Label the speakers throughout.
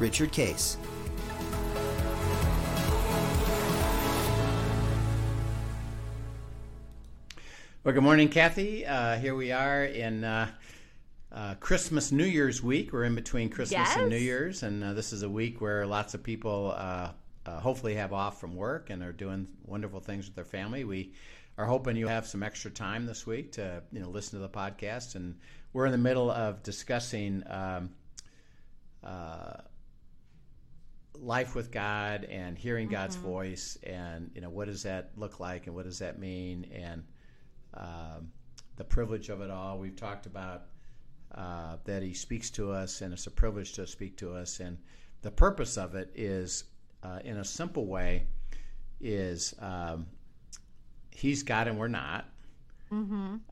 Speaker 1: Richard Case.
Speaker 2: Well, good morning, Kathy. Uh, here we are in uh, uh, Christmas New Year's week. We're in between Christmas
Speaker 3: Yes.
Speaker 2: and New Year's, and uh, this is a week where lots of people uh, uh, hopefully have off from work and are doing wonderful things with their family. We are hoping you have some extra time this week to you know listen to the podcast, and we're in the middle of discussing. Um, uh, life with God and hearing God's voice, and you know what does that look like, and what does that mean, and um, the privilege of it all. We've talked about uh, that He speaks to us, and it's a privilege to speak to us, and the purpose of it is, uh, in a simple way, is um, He's God and we're not.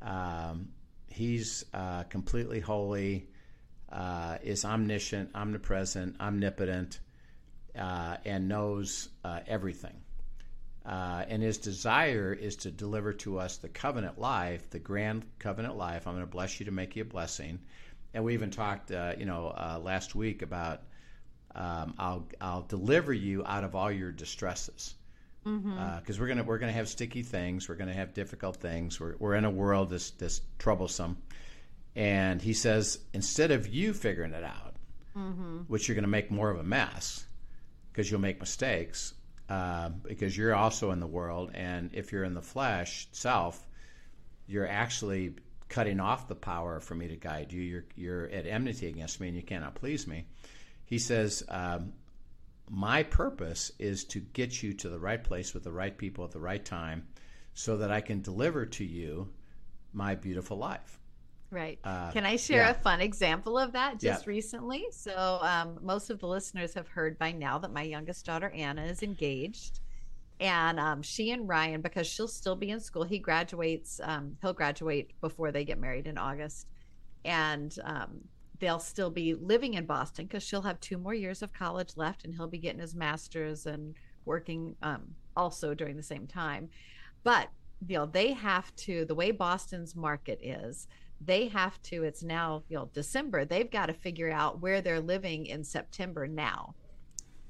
Speaker 2: Um, he's uh, completely holy, uh, is omniscient, omnipresent, omnipotent, uh, and knows uh, everything. Uh, and his desire is to deliver to us the covenant life, the grand covenant life. I'm going to bless you to make you a blessing. And we even talked, uh, you know, uh, last week about um, I'll I'll deliver you out of all your distresses because we're gonna we're gonna have sticky things, we're gonna have difficult things. We're we're in a world that's that's troublesome, and he says instead of you figuring it out, which you're gonna make more of a mess because you'll make mistakes uh, because you're also in the world, and if you're in the flesh self, you're actually cutting off the power for me to guide you. You're you're at enmity against me, and you cannot please me. He says. Um, my purpose is to get you to the right place with the right people at the right time so that I can deliver to you my beautiful life.
Speaker 3: Right.
Speaker 2: Uh,
Speaker 3: Can I share
Speaker 2: yeah.
Speaker 3: a fun example of that just
Speaker 2: Yeah.
Speaker 3: recently? So, um, most of the listeners have heard by now that my youngest daughter, Anna, is engaged. And um, she and Ryan, because she'll still be in school, he graduates, um, he'll graduate before they get married in August. And um, they'll still be living in Boston because she'll have two more years of college left and he'll be getting his master's and working um, also during the same time. But, you know, they have to, the way Boston's market is, they have to it's now you know december they've got to figure out where they're living in september now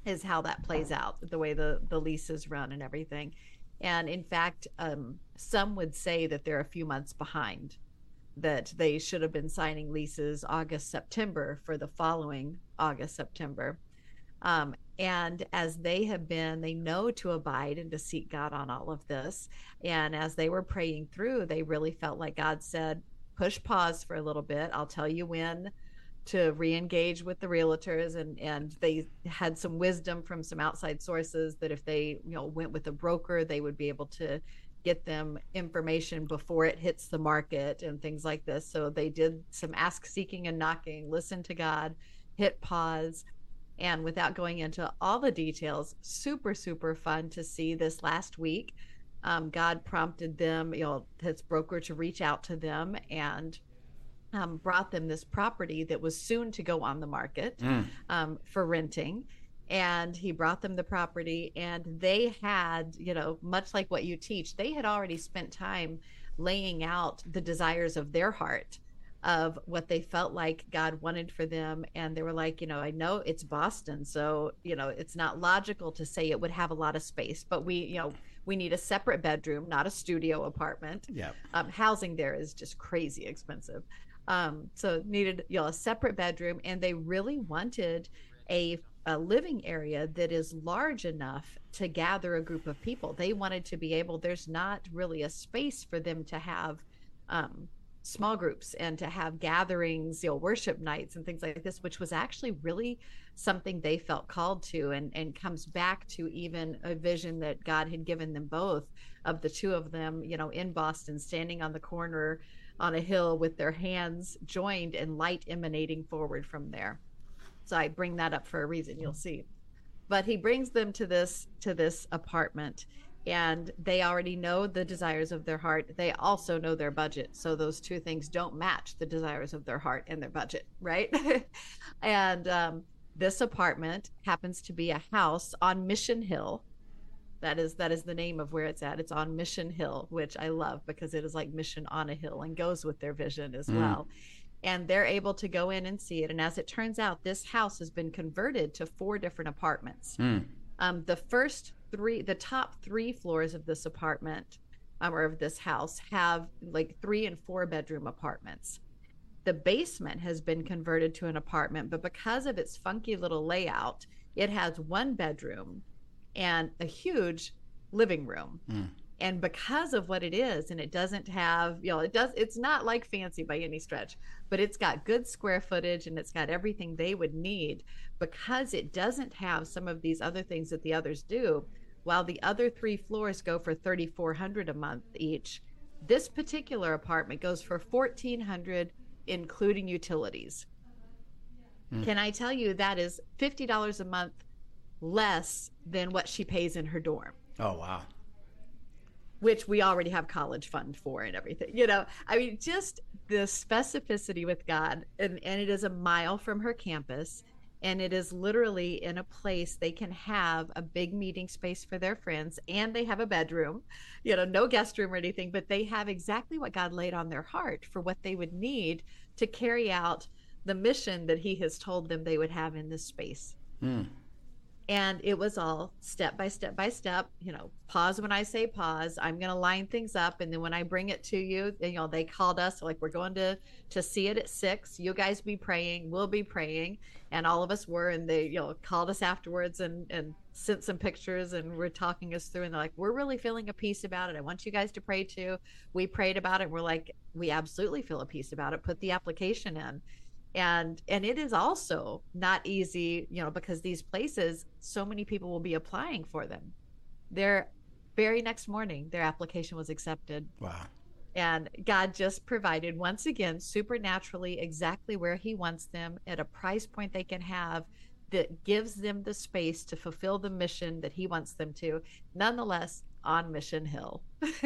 Speaker 3: is how that plays out the way the the leases run and everything and in fact um, some would say that they're a few months behind that they should have been signing leases august september for the following august september um, and as they have been, they know to abide and to seek God on all of this. And as they were praying through, they really felt like God said, push pause for a little bit. I'll tell you when to re-engage with the realtors and and they had some wisdom from some outside sources that if they you know went with a broker they would be able to get them information before it hits the market and things like this so they did some ask seeking and knocking listen to god hit pause and without going into all the details super super fun to see this last week um, god prompted them you know his broker to reach out to them and um, brought them this property that was soon to go on the market um, for renting and he brought them the property and they had you know much like what you teach they had already spent time laying out the desires of their heart of what they felt like God wanted for them. And they were like, you know, I know it's Boston, so, you know, it's not logical to say it would have a lot of space, but we, you know, we need a separate bedroom, not a studio apartment.
Speaker 2: Yeah.
Speaker 3: Um, housing there is just crazy expensive. Um, so needed, you know, a separate bedroom. And they really wanted a, a living area that is large enough to gather a group of people. They wanted to be able, there's not really a space for them to have um, small groups and to have gatherings, you know, worship nights and things like this, which was actually really something they felt called to and, and comes back to even a vision that God had given them both of the two of them, you know, in Boston, standing on the corner on a hill with their hands joined and light emanating forward from there. So I bring that up for a reason. You'll see. But he brings them to this to this apartment and they already know the desires of their heart. They also know their budget. So those two things don't match the desires of their heart and their budget, right? and um, this apartment happens to be a house on Mission Hill. That is that is the name of where it's at. It's on Mission Hill, which I love because it is like mission on a hill and goes with their vision as mm. well. And they're able to go in and see it. And as it turns out, this house has been converted to four different apartments. Mm. Um, the first three, the top three floors of this apartment um, or of this house have like three and four bedroom apartments the basement has been converted to an apartment, but because of its funky little layout, it has one bedroom and a huge living room. Mm. And because of what it is, and it doesn't have, you know, it does, it's not like fancy by any stretch, but it's got good square footage and it's got everything they would need because it doesn't have some of these other things that the others do. While the other three floors go for 3400 a month each, this particular apartment goes for 1400 including utilities. Mm. Can I tell you that is $50 a month less than what she pays in her dorm?
Speaker 2: Oh, wow.
Speaker 3: Which we already have college fund for and everything. You know, I mean, just the specificity with God, and, and it is a mile from her campus and it is literally in a place they can have a big meeting space for their friends and they have a bedroom you know no guest room or anything but they have exactly what god laid on their heart for what they would need to carry out the mission that he has told them they would have in this space mm and it was all step by step by step you know pause when i say pause i'm going to line things up. And then when i bring it to you you know they called us like we're going to to see it at six. You guys be praying we'll be praying. And all of us were and they you know called us afterwards and and sent some pictures and we're talking us through. And they're like we're really feeling a peace about it. I want you guys to pray too. We prayed about it. We're like we absolutely feel a peace about it. Put the application in and and it is also not easy you know because these places so many people will be applying for them. Their very next morning their application was accepted.
Speaker 2: Wow.
Speaker 3: And god just provided once again supernaturally exactly where he wants them at a price point they can have that gives them the space to fulfill the mission that he wants them to nonetheless on Mission Hill.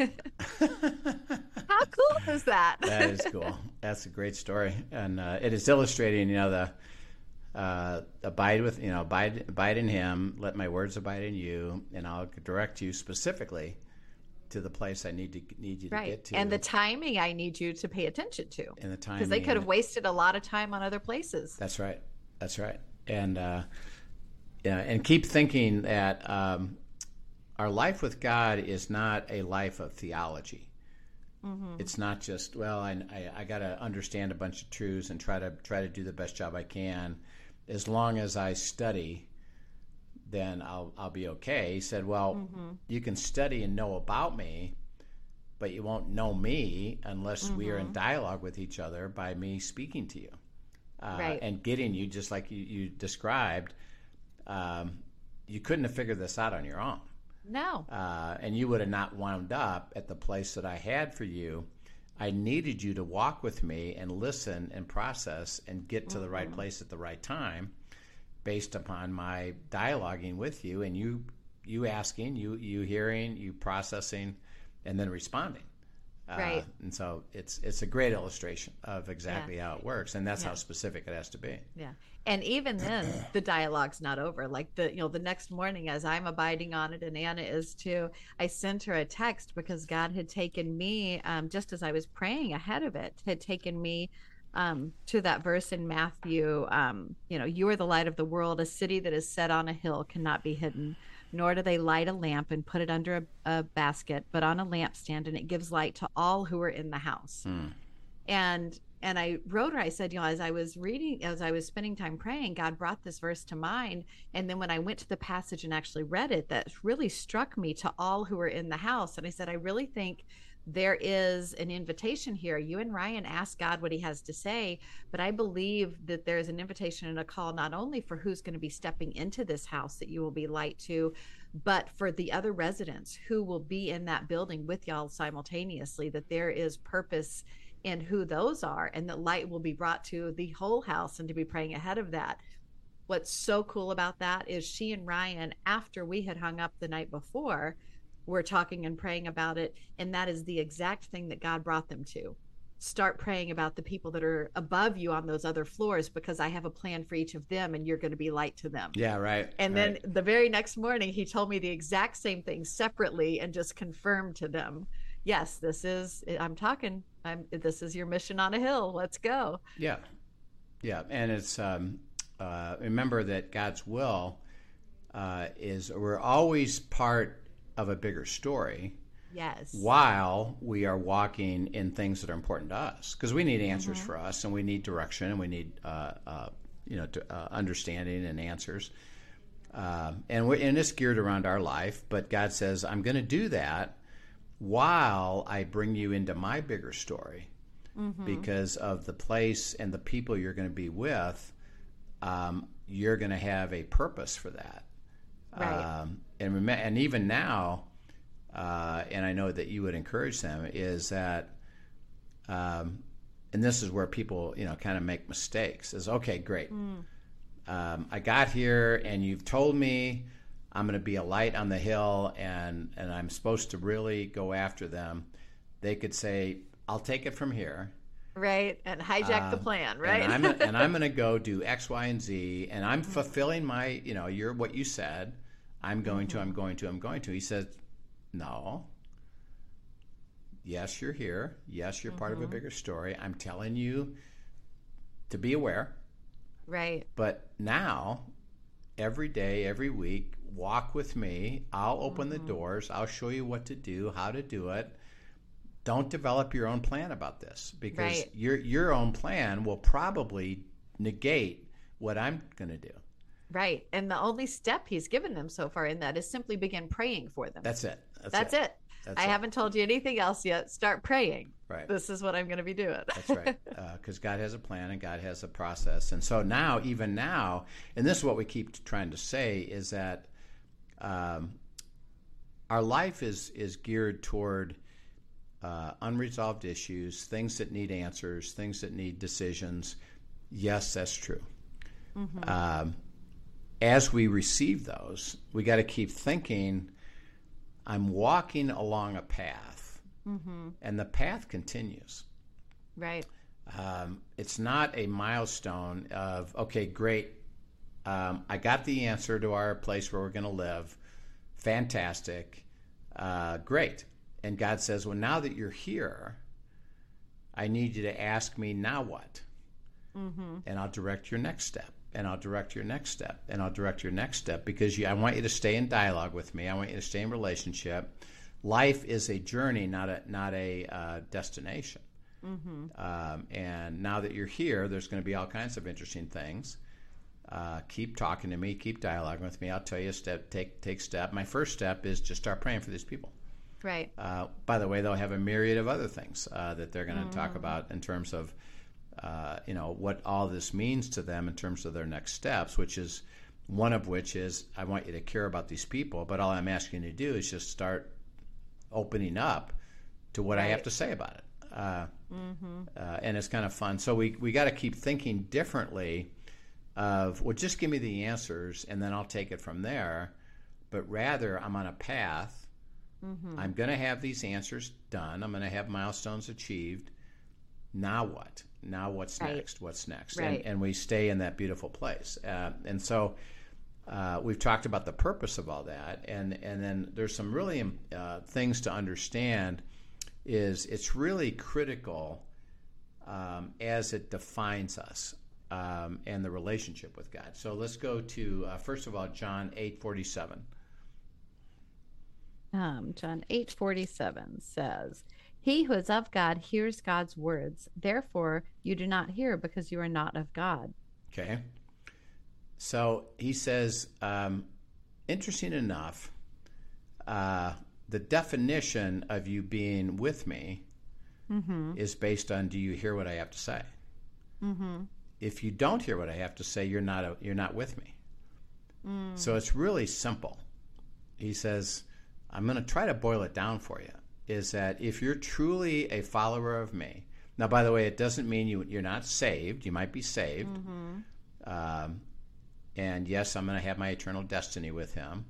Speaker 3: How is that?
Speaker 2: that is cool. That's a great story, and uh, it is illustrating, you know, the uh, abide with, you know, abide, abide in Him. Let my words abide in you, and I'll direct you specifically to the place I need to need you
Speaker 3: right.
Speaker 2: to get to,
Speaker 3: and the timing I need you to pay attention to,
Speaker 2: and the time
Speaker 3: because they could have wasted a lot of time on other places.
Speaker 2: That's right. That's right. And uh, yeah, and keep thinking that um, our life with God is not a life of theology. Mm-hmm. It's not just well, I, I, I got to understand a bunch of truths and try to try to do the best job I can. As long as I study, then I'll I'll be okay. He said, well, mm-hmm. you can study and know about me, but you won't know me unless mm-hmm. we are in mm-hmm. dialogue with each other by me speaking to you uh, right. and getting you just like you, you described. Um, you couldn't have figured this out on your own.
Speaker 3: No.
Speaker 2: Uh, and you would have not wound up at the place that I had for you. I needed you to walk with me and listen and process and get to mm-hmm. the right mm-hmm. place at the right time based upon my dialoguing with you and you you asking, you you hearing, you processing and then responding.
Speaker 3: Uh, right. Uh,
Speaker 2: and so it's it's a great illustration of exactly yeah. how it works and that's yeah. how specific it has to be.
Speaker 3: Yeah and even then the dialogue's not over like the you know the next morning as i'm abiding on it and anna is too i sent her a text because god had taken me um, just as i was praying ahead of it had taken me um, to that verse in matthew um, you know you are the light of the world a city that is set on a hill cannot be hidden nor do they light a lamp and put it under a, a basket but on a lampstand and it gives light to all who are in the house mm. and and I wrote her, I said, you know, as I was reading, as I was spending time praying, God brought this verse to mind. And then when I went to the passage and actually read it, that really struck me to all who were in the house. And I said, I really think there is an invitation here. You and Ryan ask God what he has to say, but I believe that there's an invitation and a call not only for who's going to be stepping into this house that you will be light to, but for the other residents who will be in that building with y'all simultaneously, that there is purpose in who those are, and that light will be brought to the whole house and to be praying ahead of that. what's so cool about that is she and Ryan, after we had hung up the night before, were talking and praying about it. And that is the exact thing that God brought them to. Start praying about the people that are above you on those other floors because I have a plan for each of them and you're going to be light to them.
Speaker 2: Yeah, right.
Speaker 3: And
Speaker 2: right.
Speaker 3: then the very next morning, he told me the exact same thing separately and just confirmed to them yes, this is I'm talking. I'm this is your mission on a hill. Let's go.
Speaker 2: Yeah, yeah, and it's um, uh, remember that God's will uh, is we're always part of a bigger story.
Speaker 3: Yes.
Speaker 2: While we are walking in things that are important to us, because we need answers mm-hmm. for us, and we need direction, and we need uh, uh you know to, uh, understanding and answers. Uh, and, we and it's geared around our life, but God says, I'm going to do that while I bring you into my bigger story mm-hmm. because of the place and the people you're going to be with. Um, you're going to have a purpose for that.
Speaker 3: Right.
Speaker 2: Um, and, rem- and even now, uh, and I know that you would encourage them, is that, um, and this is where people, you know, kind of make mistakes. Is okay, great. Mm. Um, I got here, and you've told me I'm going to be a light on the hill and, and I'm supposed to really go after them, they could say, I'll take it from here.
Speaker 3: Right. And hijack uh, the plan, right?
Speaker 2: And I'm, and I'm going to go do X, Y, and Z. And I'm fulfilling my, you know, you're what you said. I'm going mm-hmm. to, I'm going to, I'm going to. He says, no. Yes, you're here. Yes, you're mm-hmm. part of a mm-hmm. bigger story. I'm telling you to be aware.
Speaker 3: Right.
Speaker 2: But now, every day, every week, walk with me. I'll open mm-hmm. the doors. I'll show you what to do, how to do it. Don't develop your own plan about this because
Speaker 3: right.
Speaker 2: your your own plan will probably negate what I'm going to do.
Speaker 3: Right. And the only step he's given them so far in that is simply begin praying for them.
Speaker 2: That's it.
Speaker 3: That's, That's it. it. That's I it. haven't told you anything else yet. Start praying.
Speaker 2: Right.
Speaker 3: This is what I'm going to be doing.
Speaker 2: That's right. Because uh, God has a plan and God has a process. And so now, even now, and this is what we keep trying to say is that um, our life is is geared toward uh, unresolved issues, things that need answers, things that need decisions. Yes, that's true. Mm-hmm. Um, as we receive those, we got to keep thinking. I'm walking along a path, mm-hmm. and the path continues.
Speaker 3: Right.
Speaker 2: Um, it's not a milestone of okay, great. Um, I got the answer to our place where we're going to live. Fantastic. Uh, great. And God says, Well, now that you're here, I need you to ask me now what? Mm-hmm. And I'll direct your next step. And I'll direct your next step. And I'll direct your next step because you, I want you to stay in dialogue with me. I want you to stay in relationship. Life is a journey, not a not a uh, destination. Mm-hmm. Um, and now that you're here, there's going to be all kinds of interesting things. Uh, keep talking to me, keep dialoguing with me. I'll tell you a step, take take step. My first step is just start praying for these people.
Speaker 3: Right.
Speaker 2: Uh, by the way, they'll have a myriad of other things uh, that they're going to mm. talk about in terms of, uh, you know, what all this means to them in terms of their next steps. Which is one of which is I want you to care about these people, but all I'm asking you to do is just start opening up to what right. I have to say about it. Uh, mm-hmm. Uh, and it's kind of fun. So we we got to keep thinking differently of, well, just give me the answers and then I'll take it from there. But rather, I'm on a path. Mm-hmm. I'm going to have these answers done. I'm going to have milestones achieved. Now what? Now what's right. next? What's next?
Speaker 3: Right.
Speaker 2: And, and, we stay in that beautiful place. Uh, and so uh, we've talked about the purpose of all that. And, and then there's some really um, uh, things to understand is it's really critical um, as it defines us um, and the relationship with God. So let's go to uh, first of all John eight forty seven.
Speaker 3: Um, John eight forty seven says, "He who is of God hears God's words. Therefore, you do not hear because you are not of God."
Speaker 2: Okay. So he says, um, interesting enough, uh, the definition of you being with me mm-hmm. is based on do you hear what I have to say? Mm-hmm if you don't hear what I have to say, you're not a, you're not with me. Mm. So it's really simple. He says, I'm going to try to boil it down for you. Is that if you're truly a follower of me? Now, by the way, it doesn't mean you you're not saved. You might be saved. Mm-hmm. Um, and yes, I'm going to have my eternal destiny with Him.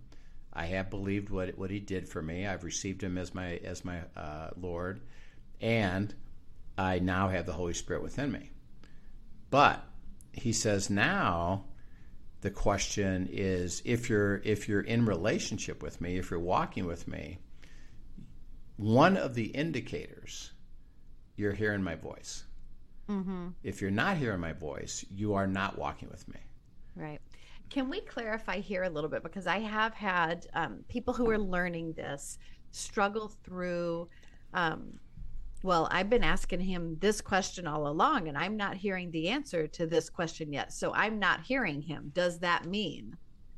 Speaker 2: I have believed what what He did for me. I've received Him as my as my uh, Lord, and I now have the Holy Spirit within me. But He says now the question is if you're if you're in relationship with me if you're walking with me one of the indicators you're hearing my voice mm-hmm. if you're not hearing my voice you are not walking with me
Speaker 3: right can we clarify here a little bit because i have had um, people who are learning this struggle through um, well, I've been asking him this question all along, and I'm not hearing the answer to this question yet. So I'm not hearing him. Does that mean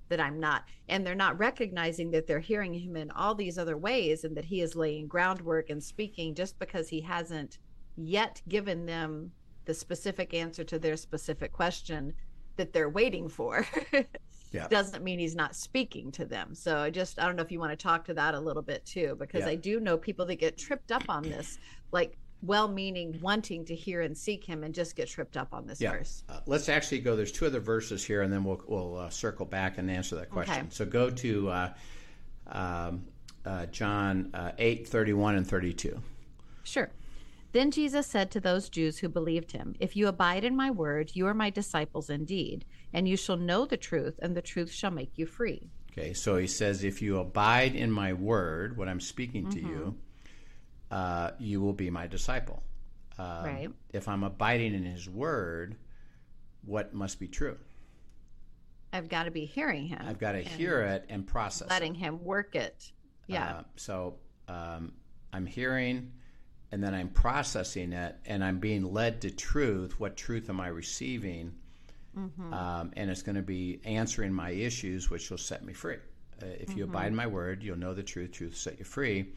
Speaker 3: that I'm not? And they're not recognizing that they're hearing him in all these other ways and that he is laying groundwork and speaking just because he hasn't yet given them the specific answer to their specific question that they're waiting for. yeah. doesn't mean he's not speaking to them. So I just I don't know if you want to talk to that a little bit too, because yeah. I do know people that get tripped up on this like well-meaning wanting to hear and seek him and just get tripped up on this yeah. verse
Speaker 2: uh, let's actually go there's two other verses here and then we'll, we'll uh, circle back and answer that question okay. so go to uh, um, uh, john uh, 8 31 and 32
Speaker 3: sure then jesus said to those jews who believed him if you abide in my word you are my disciples indeed and you shall know the truth and the truth shall make you free
Speaker 2: okay so he says if you abide in my word what i'm speaking to mm-hmm. you uh, you will be my disciple.
Speaker 3: Um, right.
Speaker 2: If I'm abiding in his word, what must be true?
Speaker 3: I've got to be hearing him.
Speaker 2: I've got to hear it and process
Speaker 3: letting it. him work it. Yeah.
Speaker 2: Uh, so um, I'm hearing and then I'm processing it and I'm being led to truth. What truth am I receiving? Mm-hmm. Um, and it's going to be answering my issues, which will set me free. Uh, if you mm-hmm. abide in my word, you'll know the truth. Truth will set you free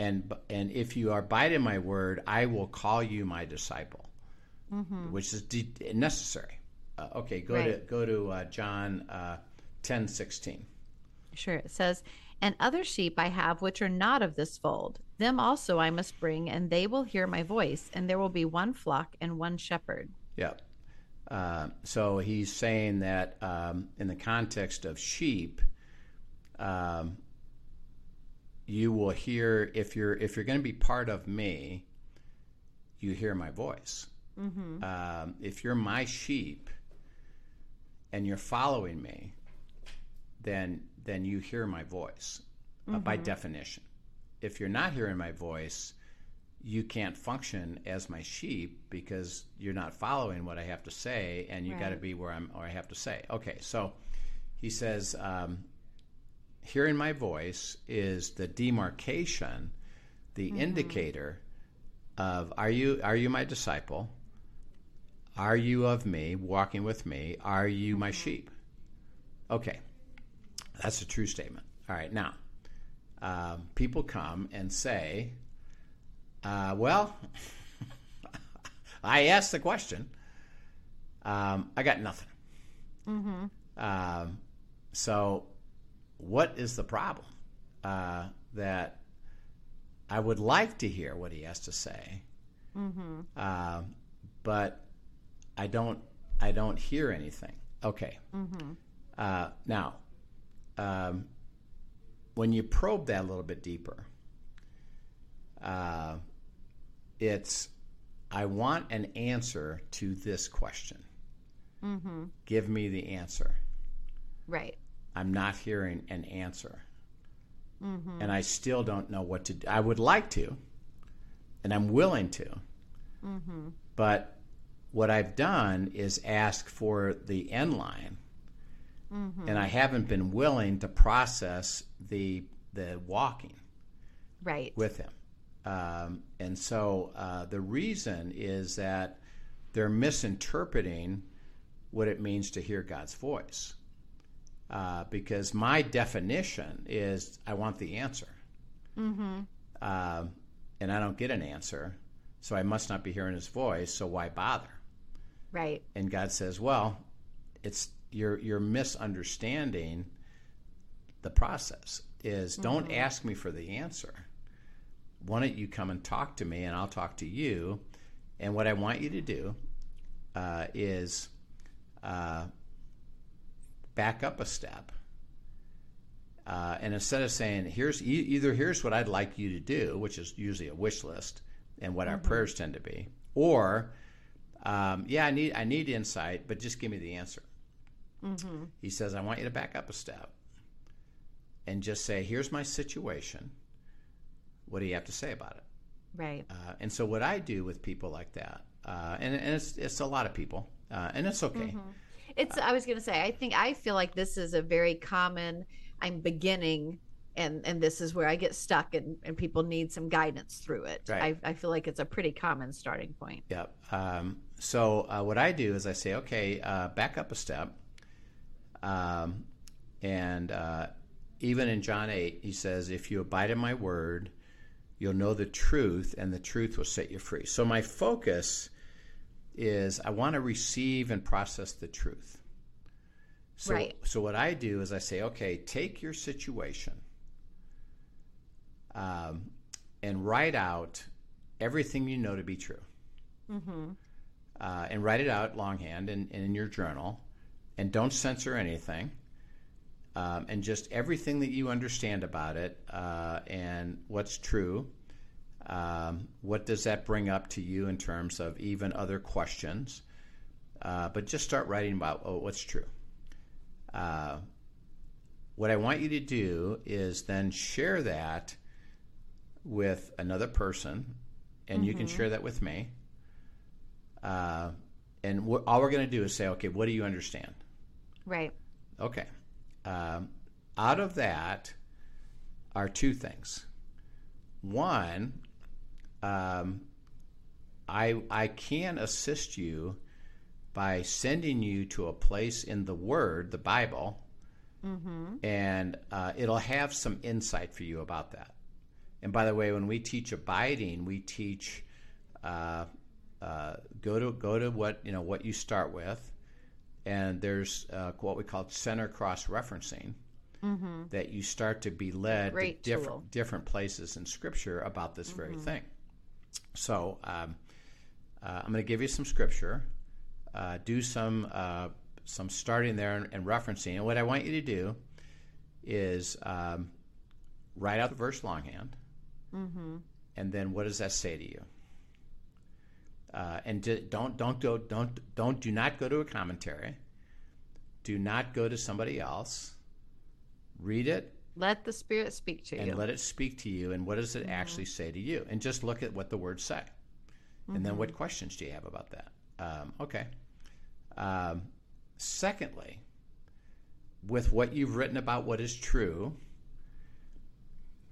Speaker 2: and and if you abide in my word, I will call you my disciple, mm-hmm. which is de- necessary. Uh, okay, go right. to go to uh, John uh, ten sixteen.
Speaker 3: Sure, it says, "And other sheep I have which are not of this fold; them also I must bring, and they will hear my voice, and there will be one flock and one shepherd."
Speaker 2: Yep. Uh, so he's saying that um, in the context of sheep, um, you will hear if you're if you're going to be part of me you hear my voice mm-hmm. um, if you're my sheep and you're following me then then you hear my voice mm-hmm. uh, by mm-hmm. definition if you're not hearing my voice you can't function as my sheep because you're not following what I have to say, and you right. got to be where I'm, or I have to say. Okay, so he says, um, hearing my voice is the demarcation, the mm-hmm. indicator of are you are you my disciple? Are you of me, walking with me? Are you my mm-hmm. sheep? Okay, that's a true statement. All right, now um, people come and say, uh, "Well, I asked the question. Um, I got nothing." Mm-hmm. Um, so what is the problem? Uh, that I would like to hear what he has to say, mm-hmm. uh, but I don't. I don't hear anything. Okay. Mm-hmm. Uh, now, um, when you probe that a little bit deeper, uh, it's I want an answer to this question. Mm-hmm. Give me the answer.
Speaker 3: Right.
Speaker 2: I'm not hearing an answer. Mm-hmm. And I still don't know what to do. I would like to, and I'm willing to. Mm-hmm. But what I've done is ask for the end line. Mm-hmm. And I haven't been willing to process the the walking
Speaker 3: right
Speaker 2: with him. Um, and so uh, the reason is that they're misinterpreting what it means to hear God's voice uh, because my definition is I want the answer. Mm-hmm. Uh, and I don't get an answer, so I must not be hearing his voice, so why bother?
Speaker 3: Right.
Speaker 2: And God says, well, it's you're, you're misunderstanding the process is mm-hmm. don't ask me for the answer. Why don't you come and talk to me and I'll talk to you? And what I want you to do uh, is uh, back up a step. Uh, and instead of saying, here's e- either here's what I'd like you to do, which is usually a wish list and what our prayers tend to be, or um, yeah, I need I need insight, but just give me the answer. He says, I want you to back up a step and just say, here's my situation. What do you have to say about it?
Speaker 3: Right.
Speaker 2: Uh, and so what I do with people like that, uh, and, and it's it's a lot of people, uh, and it's okay.
Speaker 3: It's I was gonna say, I think I feel like this is a very common I'm beginning and and this is where I get stuck and, and people need some guidance through it.
Speaker 2: Right.
Speaker 3: I, I feel like it's a pretty common starting point.
Speaker 2: Yep. Um, so uh, what I do is I say, okay, uh, back up a step. Um, and uh, even in John 8, he says, if you abide in my word, you'll know the truth, and the truth will set you free. So my focus is I want to receive and process the truth. So,
Speaker 3: Right.
Speaker 2: so what I do is I say, okay, take your situation um, and write out everything you know to be true uh, and write it out longhand and, and in your journal, and don't censor anything. Um, and just everything that you understand about it uh, and what's true. Um, what does that bring up to you in terms of even other questions? Uh, but just start writing about oh, what's true. Uh, what I want you to do is then share that with another person, and you can share that with me. Uh, and wh- all we're going to do is say, okay, what do you understand?
Speaker 3: Right.
Speaker 2: Okay. Um, out of that are two things. One, um, I I can assist you by sending you to a place in the Word, the Bible, and uh, it'll have some insight for you about that. And by the way, when we teach abiding, we teach uh, uh, go to go to what you know what you start with, and there's uh, what we call center cross referencing. That you start to be led
Speaker 3: Great
Speaker 2: to
Speaker 3: tool.
Speaker 2: different different places in Scripture about this very thing. So um, uh, I'm going to give you some Scripture, uh, do some uh, some starting there and, and referencing. And what I want you to do is um, write out the verse longhand, and then what does that say to you? Uh, and di- don't don't go don't don't do not go to a commentary. Do not go to somebody else. Read it
Speaker 3: Let the spirit speak to
Speaker 2: and
Speaker 3: you.
Speaker 2: And let it speak to you. And what does it actually say to you? And just look at what the words say. And then what questions do you have about that? Um, okay. Um, secondly, with what you've written about what is true,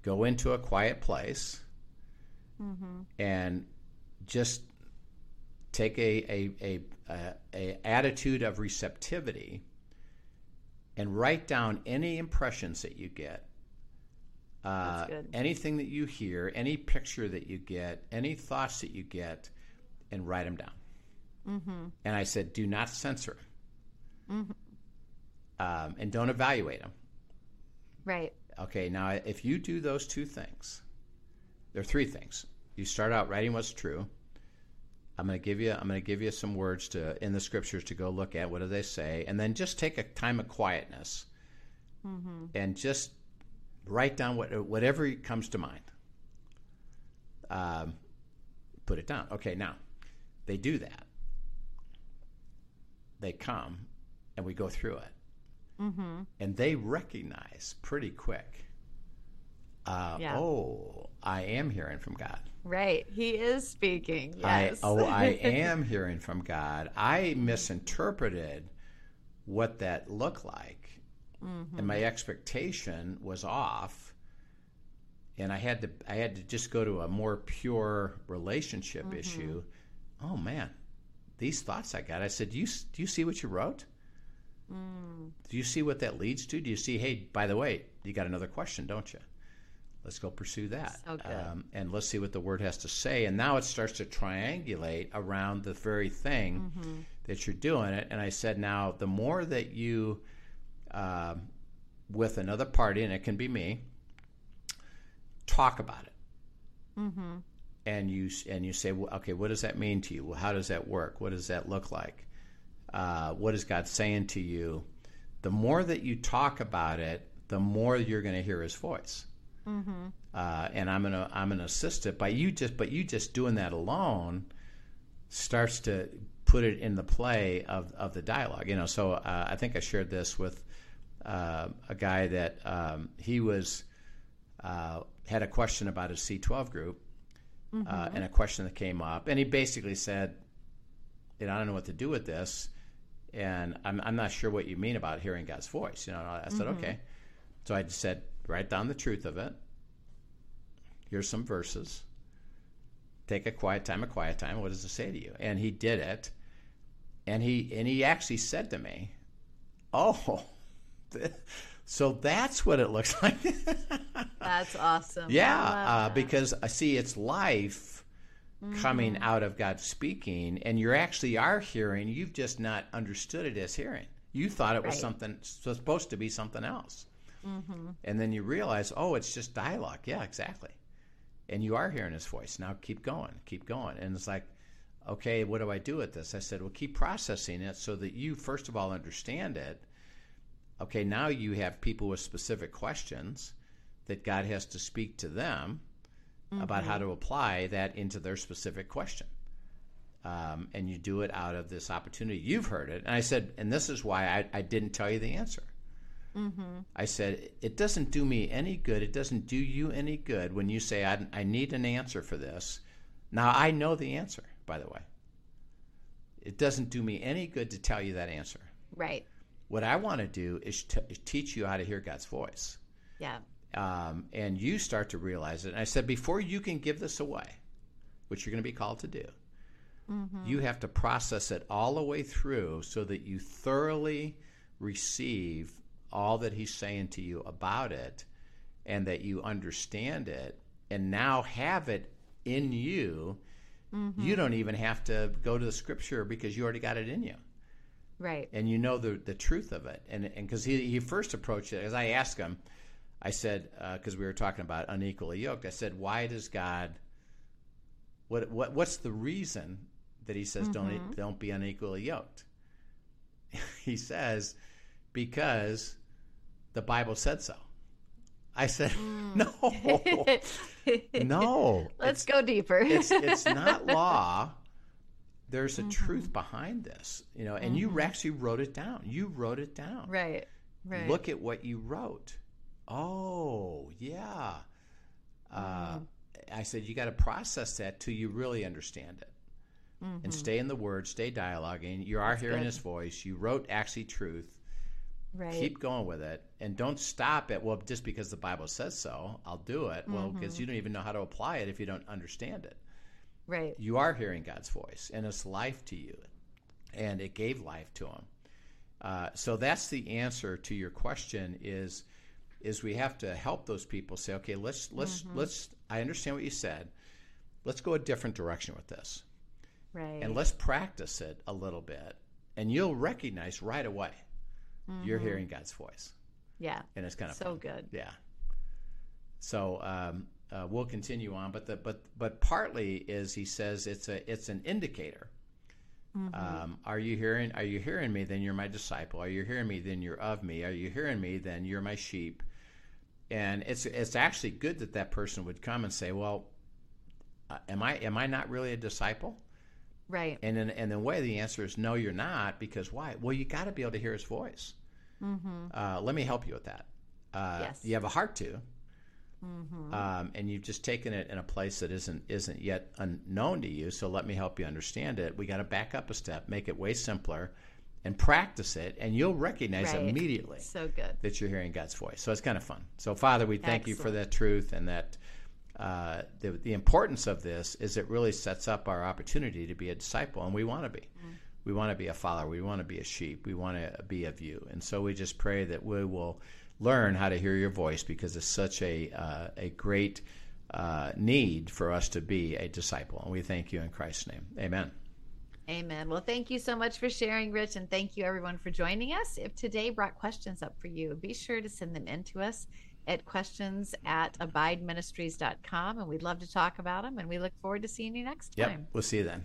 Speaker 2: go into a quiet place and just take a, a, a, a, a attitude of receptivity and write down any impressions that you get uh, anything that you hear, any picture that you get, any thoughts that you get, and write them down. Mm-hmm. And I said, do not censor them. Um, and don't evaluate them.
Speaker 3: right.
Speaker 2: Okay, now if you do those two things, there are three things. You start out writing what's true. I'm going to give you I'm going to give you some words to in the scriptures to go look at. What do they say? And then just take a time of quietness and just write down what whatever comes to mind. Um, put it down. Okay, now they do that. They come, and we go through it and they recognize pretty quick. Uh,
Speaker 3: Yeah.
Speaker 2: Oh, I am hearing from God.
Speaker 3: Right. He is speaking. Yes.
Speaker 2: I, oh, I am hearing from God. I misinterpreted what that looked like, and my mm-hmm. expectation was off. And I had to, I had to just go to a more pure relationship mm-hmm. issue. Oh man, these thoughts I got. I said, do you do you see what you wrote? Mm. Do you see what that leads to? Do you see? Hey, by the way, you got another question, don't you? Let's go pursue that.
Speaker 3: So.
Speaker 2: Um, and let's see what the word has to say. And now it starts to triangulate around the very thing
Speaker 3: Mm-hmm.
Speaker 2: that you're doing it. And I said, now the more that you, um, with another party, and it can be me, talk about it. And you and you say, well, okay, what does that mean to you? Well, how does that work? What does that look like? Uh, what is God saying to you? the more that you talk about it, the more you're going to hear His voice. Mm-hmm. Uh, and I'm gonna I'm gonna assist it by you just but you just doing that alone starts to put it in the play of, of the dialogue. You know, so uh, I think I shared this with uh, a guy that um, he was uh, had a question about his C12 group uh, mm-hmm. and a question that came up, and he basically said, "I don't know what to do with this." And I'm, I'm not sure what you mean about hearing God's voice. You know, I said, mm-hmm. okay. So I just said, write down the truth of it. Here's some verses. Take a quiet time, a quiet time. What does it say to you? And he did it. And he and he actually said to me, "Oh, so that's what it looks like."
Speaker 3: that's awesome.
Speaker 2: Yeah, uh, because I uh, see it's life mm-hmm. coming out of God speaking, and you actually are hearing. You've just not understood it as hearing. You thought it was right. something supposed to be something else. Mm-hmm. And then you realize, oh, it's just dialogue. Yeah, exactly. And you are hearing his voice. Now keep going, keep going. And it's like, okay, what do I do with this? I said, well, keep processing it so that you, first of all, understand it. Okay, now you have people with specific questions that God has to speak to them mm-hmm. about how mm-hmm. to apply that into their specific question. Um, and you do it out of this opportunity. You've heard it. And I said, and this is why I, I didn't tell you the answer. Mm-hmm. I said, it doesn't do me any good. It doesn't do you any good when you say, I, I need an answer for this. Now, I know the answer, by the way. It doesn't do me any good to tell you that answer.
Speaker 3: Right.
Speaker 2: What I want to do is t- teach you how to hear God's voice.
Speaker 3: Yeah.
Speaker 2: Um, and you start to realize it. And I said, before you can give this away, which you're going to be called to do, mm-hmm. you have to process it all the way through so that you thoroughly receive all that he's saying to you about it and that you understand it and now have it in you mm-hmm. you don't even have to go to the scripture because you already got it in you
Speaker 3: right
Speaker 2: and you know the the truth of it and and because he, he first approached it as i asked him i said because uh, we were talking about unequally yoked i said why does god what what what's the reason that he says mm-hmm. don't don't be unequally yoked he says because the Bible said so. I said, mm. no, no.
Speaker 3: Let's go deeper.
Speaker 2: it's, it's not law. There's a mm-hmm. truth behind this, you know, and mm-hmm. you actually wrote it down. You wrote it down.
Speaker 3: Right, right.
Speaker 2: Look at what you wrote. Oh, yeah. Uh, mm-hmm. I said, you got to process that till you really understand it. And mm-hmm. stay in the word, stay dialoguing. You are That's hearing good. his voice. You wrote actually truth
Speaker 3: Right.
Speaker 2: Keep going with it and don't stop it. Well, just because the Bible says so, I'll do it. Mm-hmm. Well, because you don't even know how to apply it if you don't understand it.
Speaker 3: Right.
Speaker 2: You are hearing God's voice and it's life to you, and it gave life to him. Uh, so that's the answer to your question is is we have to help those people say okay let's let's mm-hmm. let's i understand what you said let's go a different direction with this
Speaker 3: right
Speaker 2: and let's practice it a little bit and you'll recognize right away mm-hmm. you're hearing God's voice.
Speaker 3: Yeah.
Speaker 2: And it's kind of
Speaker 3: so
Speaker 2: fun.
Speaker 3: good.
Speaker 2: Yeah. So um, uh, we'll continue on, but the but but partly is he says it's a it's an indicator. Mm-hmm. Um, are you hearing? Are you hearing me? Then you're my disciple. Are you hearing me? Then you're of me. Are you hearing me? Then you're my sheep. And it's it's actually good that that person would come and say, "Well, uh, am I am I not really a disciple?"
Speaker 3: Right.
Speaker 2: And in, and the way the answer is no, you're not. Because why? Well, you got to be able to hear his voice. Mm-hmm. Uh, let me help you with that. Uh, yes. You have a heart to, mm-hmm. um, and you've just taken it in a place that isn't isn't yet unknown to you. So let me help you understand it. We got to back up a step, make it way simpler, and practice it, and you'll recognize right. immediately.
Speaker 3: So good
Speaker 2: that you're hearing God's voice. So it's kind of fun. So Father, we thank Excellent. you for that truth and that uh, the, the importance of this is it really sets up our opportunity to be a disciple, and we want to be. Mm-hmm. We want to be a follower. We want to be a sheep. We want to be of you. And so we just pray that we will learn how to hear your voice because it's such a, uh, a great uh, need for us to be a disciple. And we thank you in Christ's name. Amen.
Speaker 3: Amen. Well, thank you so much for sharing, Rich, and thank you everyone for joining us. If today brought questions up for you, be sure to send them in to us at questions at abideministries.com. And we'd love to talk about them. And we look forward to seeing you next time.
Speaker 2: Yep. We'll see you then.